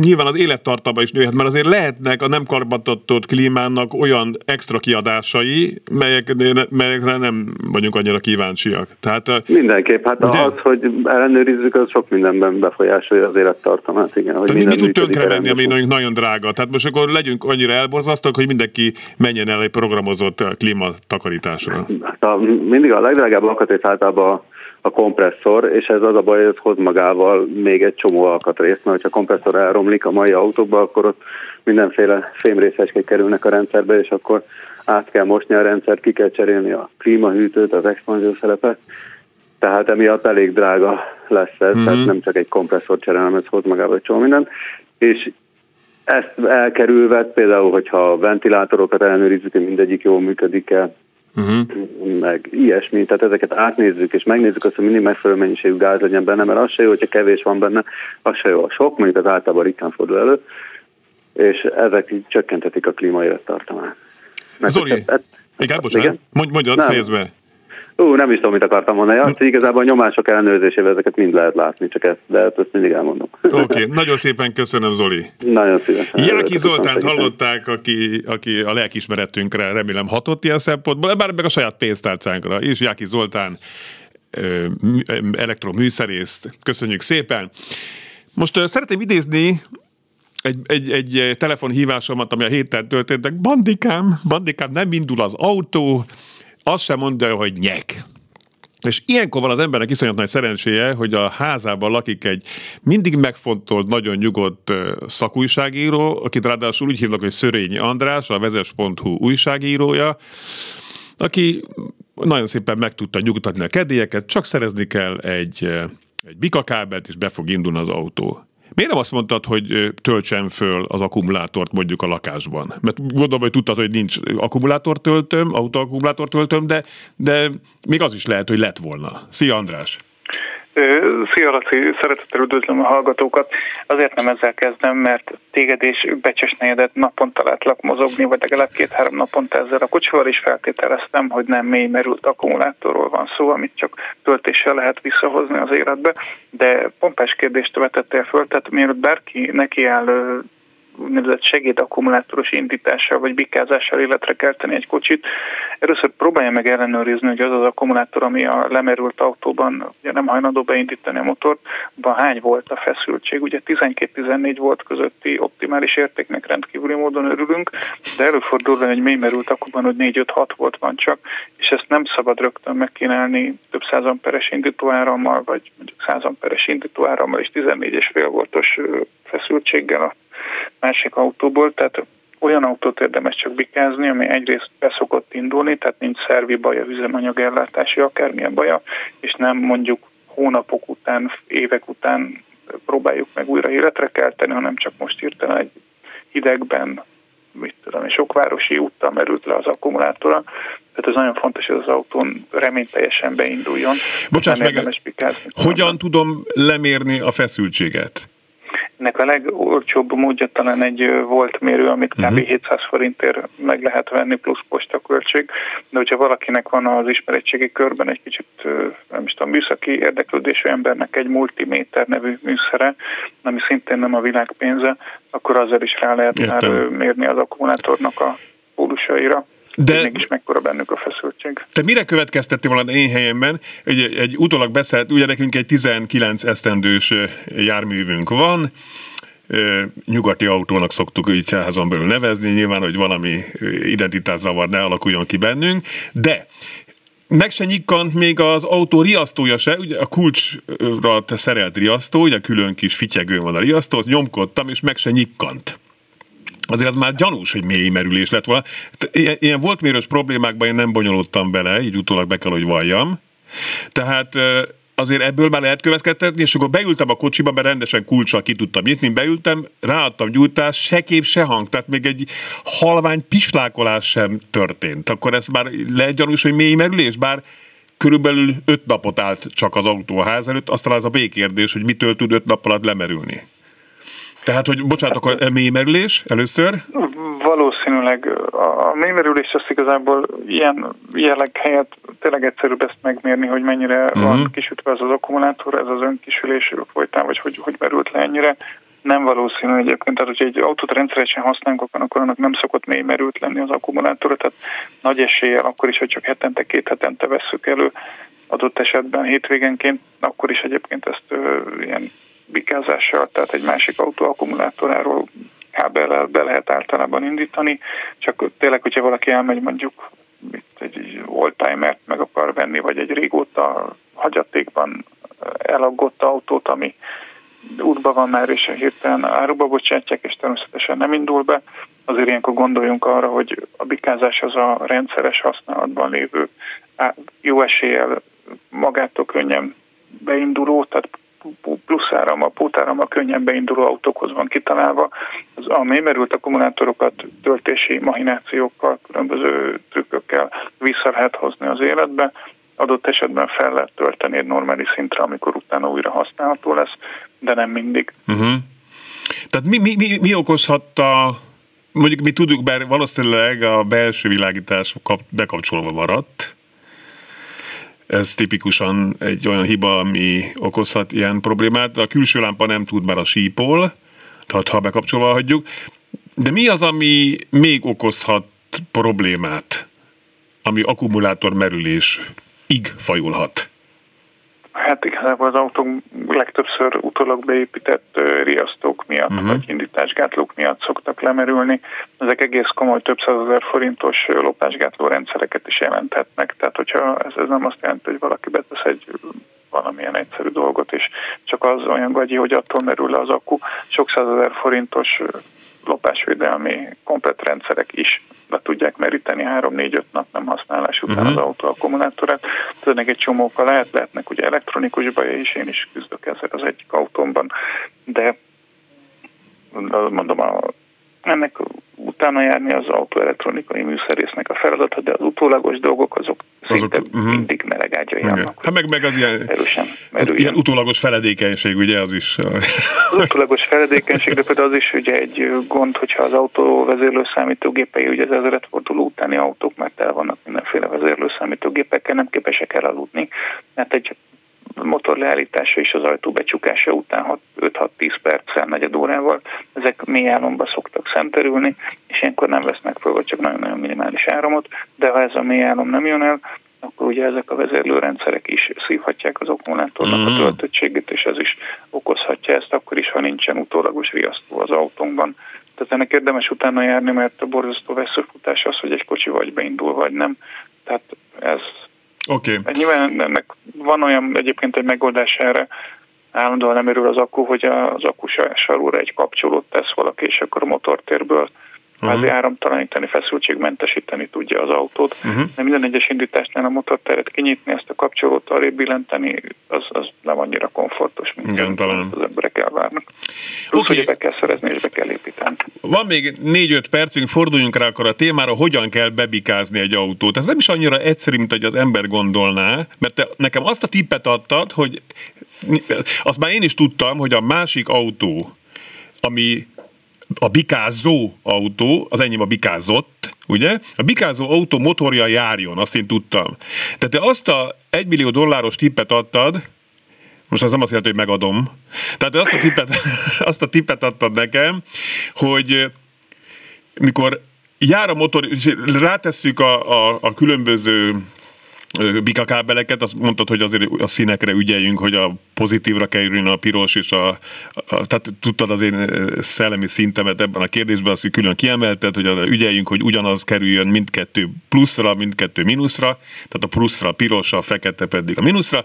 nyilván az élettartama is nőhet, mert azért lehetnek a nem karbantartott klímának olyan extra kiadásai, melyek, melyekre nem vagyunk annyira kíváncsiak. Tehát, Mindenképp, hát ugye? az, hogy ellenőrizzük, az sok mindenben befolyásolja az élettartamát, igen. Hogy Tehát mi tud tönkre menni, ami nagyon, nagyon drága? Tehát most akkor legyünk annyira elborzasztók, hogy mindenki menjen el egy programozott klímatakarításra. Hát a, mindig a legdrágább alkatrész általában a kompresszor, és ez az a baj, hogy ez hoz magával még egy csomó alkatrészt, mert ha a kompresszor elromlik a mai autókba, akkor ott mindenféle fémrészeskék kerülnek a rendszerbe, és akkor át kell mosni a rendszert, ki kell cserélni a klímahűtőt, az expanziószelepet, tehát emiatt elég drága lesz ez, mm-hmm. tehát nem csak egy kompresszor cserélem, ez hoz magával egy csomó mindent, és ezt elkerülve, például, hogyha a ventilátorokat ellenőrizzük, hogy mindegyik jól működik-e, uh-huh. meg ilyesmi, tehát ezeket átnézzük, és megnézzük azt, hogy mindig megfelelő mennyiségű gáz legyen benne, mert az se jó, hogyha kevés van benne, az se jó a sok, mondjuk az általában ritkán fordul elő, és ezek így csökkentetik a klíma élettartamát. Zoli, ez, ez, igen, bocsánat, mondj, mondjad, fejezd be. Ú, nem is tudom, mit akartam mondani. Azt, hogy igazából a nyomások ellenőrzésével ezeket mind lehet látni, csak ezt, de ezt mindig elmondom. Oké, okay, nagyon szépen köszönöm, Zoli. Nagyon szívesen. Jáki Zoltánt hallották, aki, aki a lelkismeretünkre remélem hatott ilyen szempontból, bár meg a saját pénztárcánkra is. Jáki Zoltán elektroműszerészt. Köszönjük szépen. Most szeretném idézni egy, egy, egy telefonhívásomat, ami a héten történt. Bandikám, bandikám, nem indul az autó, azt sem mondja, hogy nyek. És ilyenkor van az embernek iszonyat nagy szerencséje, hogy a házában lakik egy mindig megfontolt, nagyon nyugodt szakújságíró, akit ráadásul úgy hívnak, hogy Szörényi András, a vezes.hu újságírója, aki nagyon szépen meg tudta nyugtatni a kedélyeket, csak szerezni kell egy, egy bikakábelt, és be fog indulni az autó. Miért nem azt mondtad, hogy töltsem föl az akkumulátort mondjuk a lakásban? Mert gondolom, hogy tudtad, hogy nincs akkumulátor töltöm, autóakkumulátor töltöm, de, de még az is lehet, hogy lett volna. Szia András! Szia Laci, szeretettel üdvözlöm a hallgatókat. Azért nem ezzel kezdem, mert téged és becsesnejedet naponta látlak mozogni, vagy legalább két-három naponta ezzel a kocsival is feltételeztem, hogy nem mély merült akkumulátorról van szó, amit csak töltéssel lehet visszahozni az életbe. De pompás kérdést vetettél föl, tehát mielőtt bárki neki áll úgynevezett segédakkumulátoros indítással vagy bikázással életre kelteni egy kocsit. Először próbálja meg ellenőrizni, hogy az az akkumulátor, ami a lemerült autóban ugye nem hajlandó beindítani a motort, van hány volt a feszültség. Ugye 12-14 volt közötti optimális értéknek rendkívüli módon örülünk, de előfordul, hogy egy mélymerült akkuban, hogy 4-5-6 volt van csak, és ezt nem szabad rögtön megkínálni több száz amperes indítóárammal, vagy mondjuk 100 amperes indítóárammal és 14,5 voltos feszültséggel a másik autóból, tehát olyan autót érdemes csak bikázni, ami egyrészt beszokott indulni, tehát nincs szervi baja, üzemanyagellátási, akármilyen baja, és nem mondjuk hónapok után, évek után próbáljuk meg újra életre kelteni, hanem csak most hirtelen egy hidegben, mit tudom, sok városi úttal merült le az akkumulátora. Tehát ez nagyon fontos, hogy az autón reményteljesen beinduljon. Bocsáss meg, hogyan tudom lemérni a feszültséget? Ennek a legolcsóbb módja talán egy volt mérő, amit kb. Uh-huh. 700 forintért meg lehet venni, plusz postaköltség. De hogyha valakinek van az ismeretségi körben egy kicsit, nem is tudom, műszaki érdeklődésű embernek egy multiméter nevű műszere, ami szintén nem a világ pénze, akkor azzal is rá lehet már mérni az akkumulátornak a pólusaira. De mégis mekkora bennük a feszültség. Te mire következtettél volna én helyemben? Egy, egy utólag beszélt, ugye nekünk egy 19 esztendős járművünk van, nyugati autónak szoktuk így házon belül nevezni, nyilván, hogy valami identitászavar ne alakuljon ki bennünk, de meg se nyikkant még az autó riasztója se, ugye a kulcsra szerelt riasztó, ugye külön kis fityegő van a riasztó, azt nyomkodtam, és meg se nyikkant azért az már gyanús, hogy mély merülés lett volna. Ilyen, ilyen volt mérős problémákban én nem bonyolódtam bele, így utólag be kell, hogy valljam. Tehát azért ebből már lehet következtetni, és akkor beültem a kocsiba, mert rendesen kulcsal ki tudtam nyitni, beültem, ráadtam gyújtást, se kép, se hang, tehát még egy halvány pislákolás sem történt. Akkor ez már lehet gyanús, hogy mély merülés, bár körülbelül öt napot állt csak az autó a ház előtt, aztán az a békérdés, hogy mitől tud öt nap alatt lemerülni. Tehát, hogy bocsánat, akkor mélymerülés először? Valószínűleg a mélymerülés az igazából ilyen jelleg helyett tényleg egyszerűbb ezt megmérni, hogy mennyire uh-huh. van kisütve az az akkumulátor, ez az önkisülés folytán, vagy hogy, hogy merült le ennyire. Nem valószínű egyébként, tehát hogyha egy autót rendszeresen használunk, akkor, akkor annak nem szokott mély merült lenni az akkumulátor, tehát nagy eséllyel akkor is, hogy csak hetente, két hetente vesszük elő adott esetben hétvégenként, akkor is egyébként ezt ö, ilyen bikázással, tehát egy másik autó akkumulátoráról kábellel be lehet általában indítani, csak tényleg, hogyha valaki elmegy mondjuk egy oldtimert meg akar venni, vagy egy régóta hagyatékban elaggott autót, ami útba van már, és hirtelen áruba bocsátják, és természetesen nem indul be. Azért ilyenkor gondoljunk arra, hogy a bikázás az a rendszeres használatban lévő jó eséllyel magától könnyen beinduló, tehát plusz árammal, pótárammal könnyen beinduló autókhoz van kitalálva. Az, a mélymerült akkumulátorokat töltési mahinációkkal, különböző trükkökkel vissza lehet hozni az életbe, adott esetben fel lehet tölteni egy normális szintre, amikor utána újra használható lesz, de nem mindig. Uh-huh. Tehát mi, mi, mi, mi okozhatta, mondjuk mi tudjuk, bár valószínűleg a belső világítás bekapcsolva maradt, ez tipikusan egy olyan hiba, ami okozhat ilyen problémát. A külső lámpa nem tud, mert a sípol, tehát ha bekapcsolva hagyjuk. De mi az, ami még okozhat problémát, ami akkumulátor merülés ig fajulhat? Hát igazából az autók legtöbbször utólag beépített riasztók miatt, uh-huh. vagy indításgátlók miatt szoktak lemerülni. Ezek egész komoly több százezer forintos lopásgátló rendszereket is jelenthetnek. Tehát, hogyha ez, ez nem azt jelenti, hogy valaki betesz egy valamilyen egyszerű dolgot, és csak az olyan gagyi, hogy attól merül le az akku. Sok százezer forintos lopásvédelmi komplet rendszerek is be tudják meríteni 3-4-5 nap nem használás után uh-huh. az autó akkumulátorát. Tényleg egy csomókkal lehet, lehetnek ugye elektronikus baj, és én is küzdök ezzel az egyik autómban, de mondom, a, ennek utána járni az autóelektronikai műszerésznek a feladata, de az utólagos dolgok azok, azok uh-huh. mindig melegágya járnak. Hát meg, meg az ilyen, erősen, az ilyen utólagos feledékenység, ugye az is. Az utólagos feledékenység, de például az is ugye egy gond, hogyha az autó vezérlőszámítógépei, ugye az ezredforduló utáni autók, mert el vannak mindenféle vezérlőszámítógépekkel, nem képesek elaludni, mert egy motor leállítása és az ajtó becsukása után 5-6-10 perccel, negyed órával, ezek mély álomba szoktak szenterülni, és ilyenkor nem vesznek fel, vagy csak nagyon-nagyon minimális áramot, de ha ez a mély álom nem jön el, akkor ugye ezek a vezérlőrendszerek is szívhatják az akkumulátornak mm. a töltöttségét, és ez is okozhatja ezt akkor is, ha nincsen utólagos riasztó az autónkban. Tehát ennek érdemes utána járni, mert a borzasztó veszőfutás az, hogy egy kocsi vagy beindul, vagy nem. Tehát ez Oké. Okay. Nyilván ennek van olyan egyébként egy megoldás erre, állandóan nem örül az akku, hogy az akkusarúra egy kapcsolót tesz valaki, és akkor a motortérből uh-huh. Mhm. áramtalanítani, feszültségmentesíteni tudja az autót. Uh-huh. De minden egyes indításnál a motorteret kinyitni, ezt a kapcsolót arrébb billenteni, az, az nem annyira komfortos, mint Igen, talán. az emberek elvárnak. Plusz, okay. hogy be kell szerezni és be kell építeni. Van még 4-5 percünk, forduljunk rá akkor a témára, hogyan kell bebikázni egy autót. Ez nem is annyira egyszerű, mint hogy az ember gondolná, mert te nekem azt a tippet adtad, hogy azt már én is tudtam, hogy a másik autó, ami a bikázó autó, az enyém a bikázott, ugye? A bikázó autó motorja járjon, azt én tudtam. De te azt a 1 millió dolláros tippet adtad, most az nem azt jelenti, hogy megadom. Tehát azt a tippet, azt a tippet adtad nekem, hogy mikor jár a motor, és rátesszük a, a, a különböző bikakábeleket, azt mondtad, hogy azért a színekre ügyeljünk, hogy a pozitívra kerüljön a piros, és a, a, tehát tudtad az én szellemi szintemet ebben a kérdésben, azt külön kiemelted, hogy ügyeljünk, hogy ugyanaz kerüljön mindkettő pluszra, mindkettő mínuszra, tehát a pluszra a piros, a fekete pedig a mínuszra,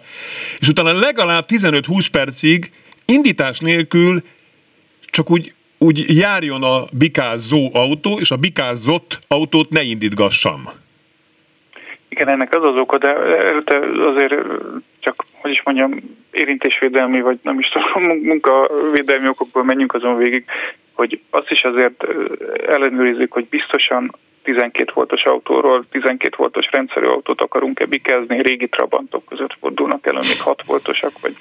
és utána legalább 15-20 percig indítás nélkül csak úgy úgy járjon a bikázó autó, és a bikázott autót ne indítgassam. Igen, ennek az az oka, de előtte azért csak, hogy is mondjam, érintésvédelmi, vagy nem is tudom, munkavédelmi okokból menjünk azon végig, hogy azt is azért ellenőrizzük, hogy biztosan 12 voltos autóról 12 voltos rendszerű autót akarunk-e bikezni, régi trabantok között fordulnak elő még 6 voltosak, vagy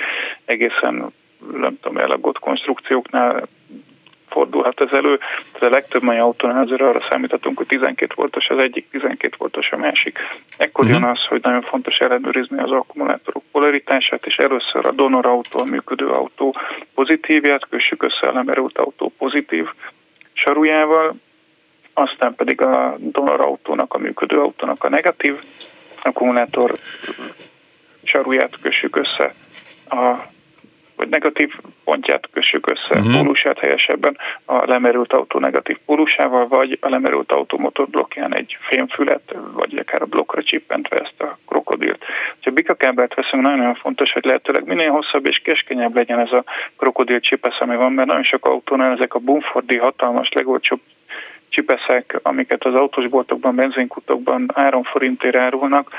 egészen nem tudom, elagott konstrukcióknál fordulhat ez elő. Tehát a legtöbb mai autónál azért arra számíthatunk, hogy 12 voltos az egyik, 12 voltos a másik. Ekkor uh-huh. jön az, hogy nagyon fontos ellenőrizni az akkumulátorok polaritását, és először a donor autó, a működő autó pozitívját kössük össze a lemerült autó pozitív sarujával, aztán pedig a donor autónak, a működő autónak a negatív akkumulátor saruját kössük össze a vagy negatív pontját kössük össze, uh-huh. pólusát helyesebben a lemerült autó negatív pólusával, vagy a lemerült autó motorblokkján egy fémfület, vagy akár a blokkra csippentve ezt a krokodilt. Ha bikakábelt veszünk, nagyon-nagyon fontos, hogy lehetőleg minél hosszabb és keskenyebb legyen ez a krokodil csipesz, ami van, mert nagyon sok autónál ezek a Bumfordi hatalmas, legolcsóbb csipeszek, amiket az autósboltokban, benzinkutokban 3 forintért árulnak,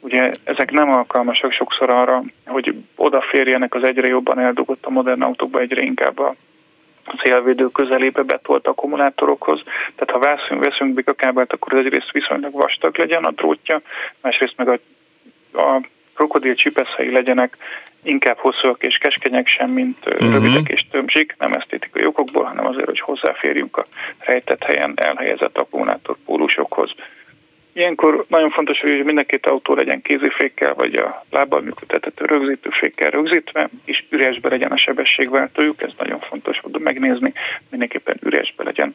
ugye ezek nem alkalmasak sokszor arra, hogy odaférjenek az egyre jobban eldugott a modern autókba egyre inkább a szélvédő közelébe betolt akkumulátorokhoz. Tehát ha veszünk, veszünk bikakábelt, akkor az egyrészt viszonylag vastag legyen a drótja, másrészt meg a, a krokodil csipeszei legyenek inkább hosszúak és keskenyek sem, mint uh-huh. rövidek és tömzsik, nem esztétikai okokból, hanem azért, hogy hozzáférjünk a rejtett helyen elhelyezett akkumulátorpólusokhoz. Ilyenkor nagyon fontos, hogy mind a két autó legyen kézifékkel, vagy a lábbal működtethető rögzítőfékkel rögzítve, és üresbe legyen a sebességváltójuk, ez nagyon fontos oda megnézni, mindenképpen üresbe legyen.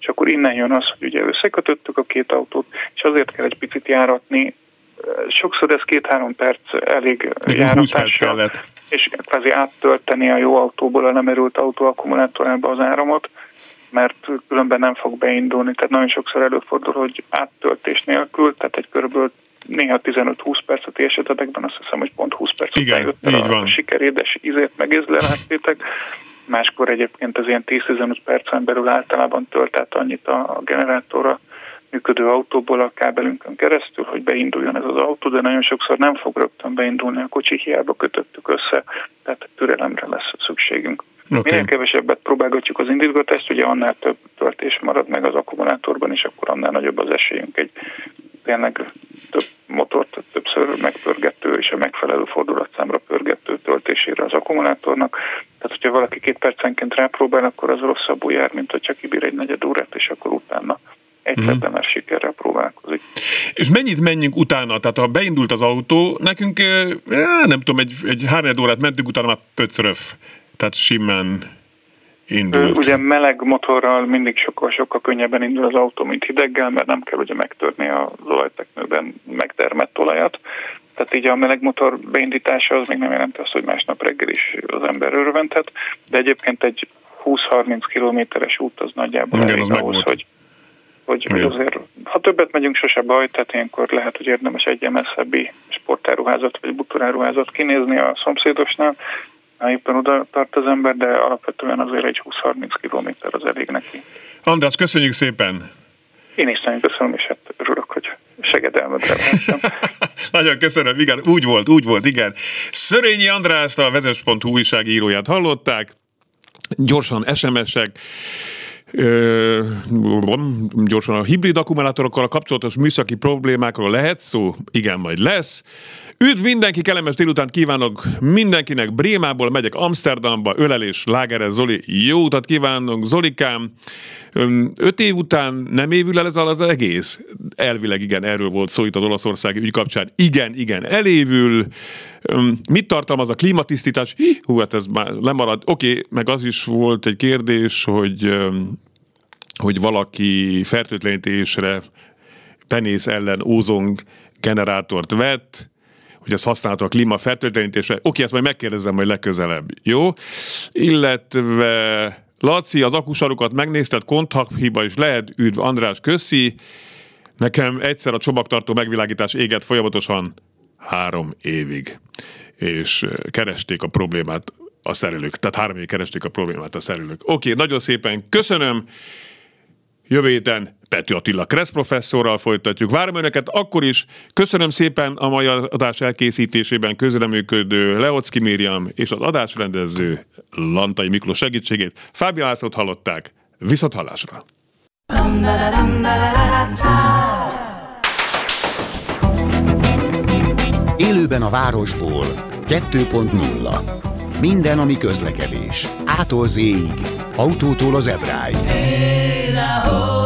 És akkor innen jön az, hogy ugye összekötöttük a két autót, és azért kell egy picit járatni, sokszor ez két-három perc elég járatásra, és kvázi áttölteni a jó autóból a lemerült autó akkumulátorába az áramot, mert különben nem fog beindulni. Tehát nagyon sokszor előfordul, hogy áttöltés nélkül, tehát egy körülbelül néha 15-20 percet esetekben azt hiszem, hogy pont 20 perc Igen, jött a sikerédes ízét meg ízleláttétek. Máskor egyébként az ilyen 10-15 percen belül általában tölt át annyit a generátorra működő autóból a kábelünkön keresztül, hogy beinduljon ez az autó, de nagyon sokszor nem fog rögtön beindulni a kocsi, hiába kötöttük össze, tehát türelemre lesz szükségünk. Okay. Minél kevesebbet próbálgatjuk az indítgatást, ugye annál több töltés marad meg az akkumulátorban, és akkor annál nagyobb az esélyünk egy tényleg több motort többször megpörgető és a megfelelő fordulatszámra pörgető töltésére az akkumulátornak. Tehát, hogyha valaki két percenként rápróbál, akkor az rosszabbul jár, mint hogyha kibír egy negyed órát, és akkor utána egyszerben mm. már sikerrel próbálkozik. És mennyit menjünk utána? Tehát ha beindult az autó, nekünk nem tudom, egy, egy három órát mentünk, utána már pöcröf tehát simán indult. Ugye meleg motorral mindig sokkal-sokkal könnyebben indul az autó, mint hideggel, mert nem kell ugye megtörni az olajteknőben megtermett olajat. Tehát így a meleg motor beindítása az még nem jelenti azt, hogy másnap reggel is az ember örvendhet, de egyébként egy 20-30 kilométeres út az nagyjából Igen, elég az ahhoz, hogy, hogy Igen. azért, ha többet megyünk, sose baj, tehát ilyenkor lehet, hogy érdemes egy messzebbi sportáruházat vagy bútoráruházat kinézni a szomszédosnál, éppen oda tart az ember, de alapvetően azért egy 20-30 kilométer az elég neki. András, köszönjük szépen! Én is nagyon köszönöm, és hát örülök, hogy segedelmedre Nagyon köszönöm, igen, úgy volt, úgy volt, igen. Szörényi Andrást, a vezes.hu újságíróját hallották. Gyorsan SMS-ek, Ö, gyorsan a hibrid akkumulátorokkal a kapcsolatos műszaki problémákról lehet szó? Igen, majd lesz. Üdv mindenki, kellemes délután kívánok mindenkinek. Brémából megyek Amsterdamba, ölelés, lágerez, Zoli. Jó utat kívánok, Zolikám. Öt év után nem évül el ez az egész? Elvileg igen, erről volt szó itt az olaszországi ügy kapcsán. Igen, igen, elévül. Mit tartalmaz a klímatisztítás? Hú, hát ez már lemarad. Oké, okay, meg az is volt egy kérdés, hogy, hogy valaki fertőtlenítésre penész ellen ózong generátort vett, hogy ez használható a klímafertőtlenítésre. Oké, ezt majd megkérdezem majd legközelebb. Jó? Illetve Laci, az akusarukat megnézted, hiba is lehet, üdv András, köszi. Nekem egyszer a csomagtartó megvilágítás éget folyamatosan három évig, és keresték a problémát a szerelők. Tehát három évig keresték a problémát a szerelők. Oké, nagyon szépen köszönöm. Jövő héten Pető Attila Kressz professzorral folytatjuk. Várom Önöket akkor is. Köszönöm szépen a mai adás elkészítésében közreműködő Leocki Miriam és az adásrendező Lantai Miklós segítségét. Fábia Lászlót hallották. Viszont hallásra! Élőben a városból 2.0 Minden, ami közlekedés. Ától z autótól az ebráig. Hey,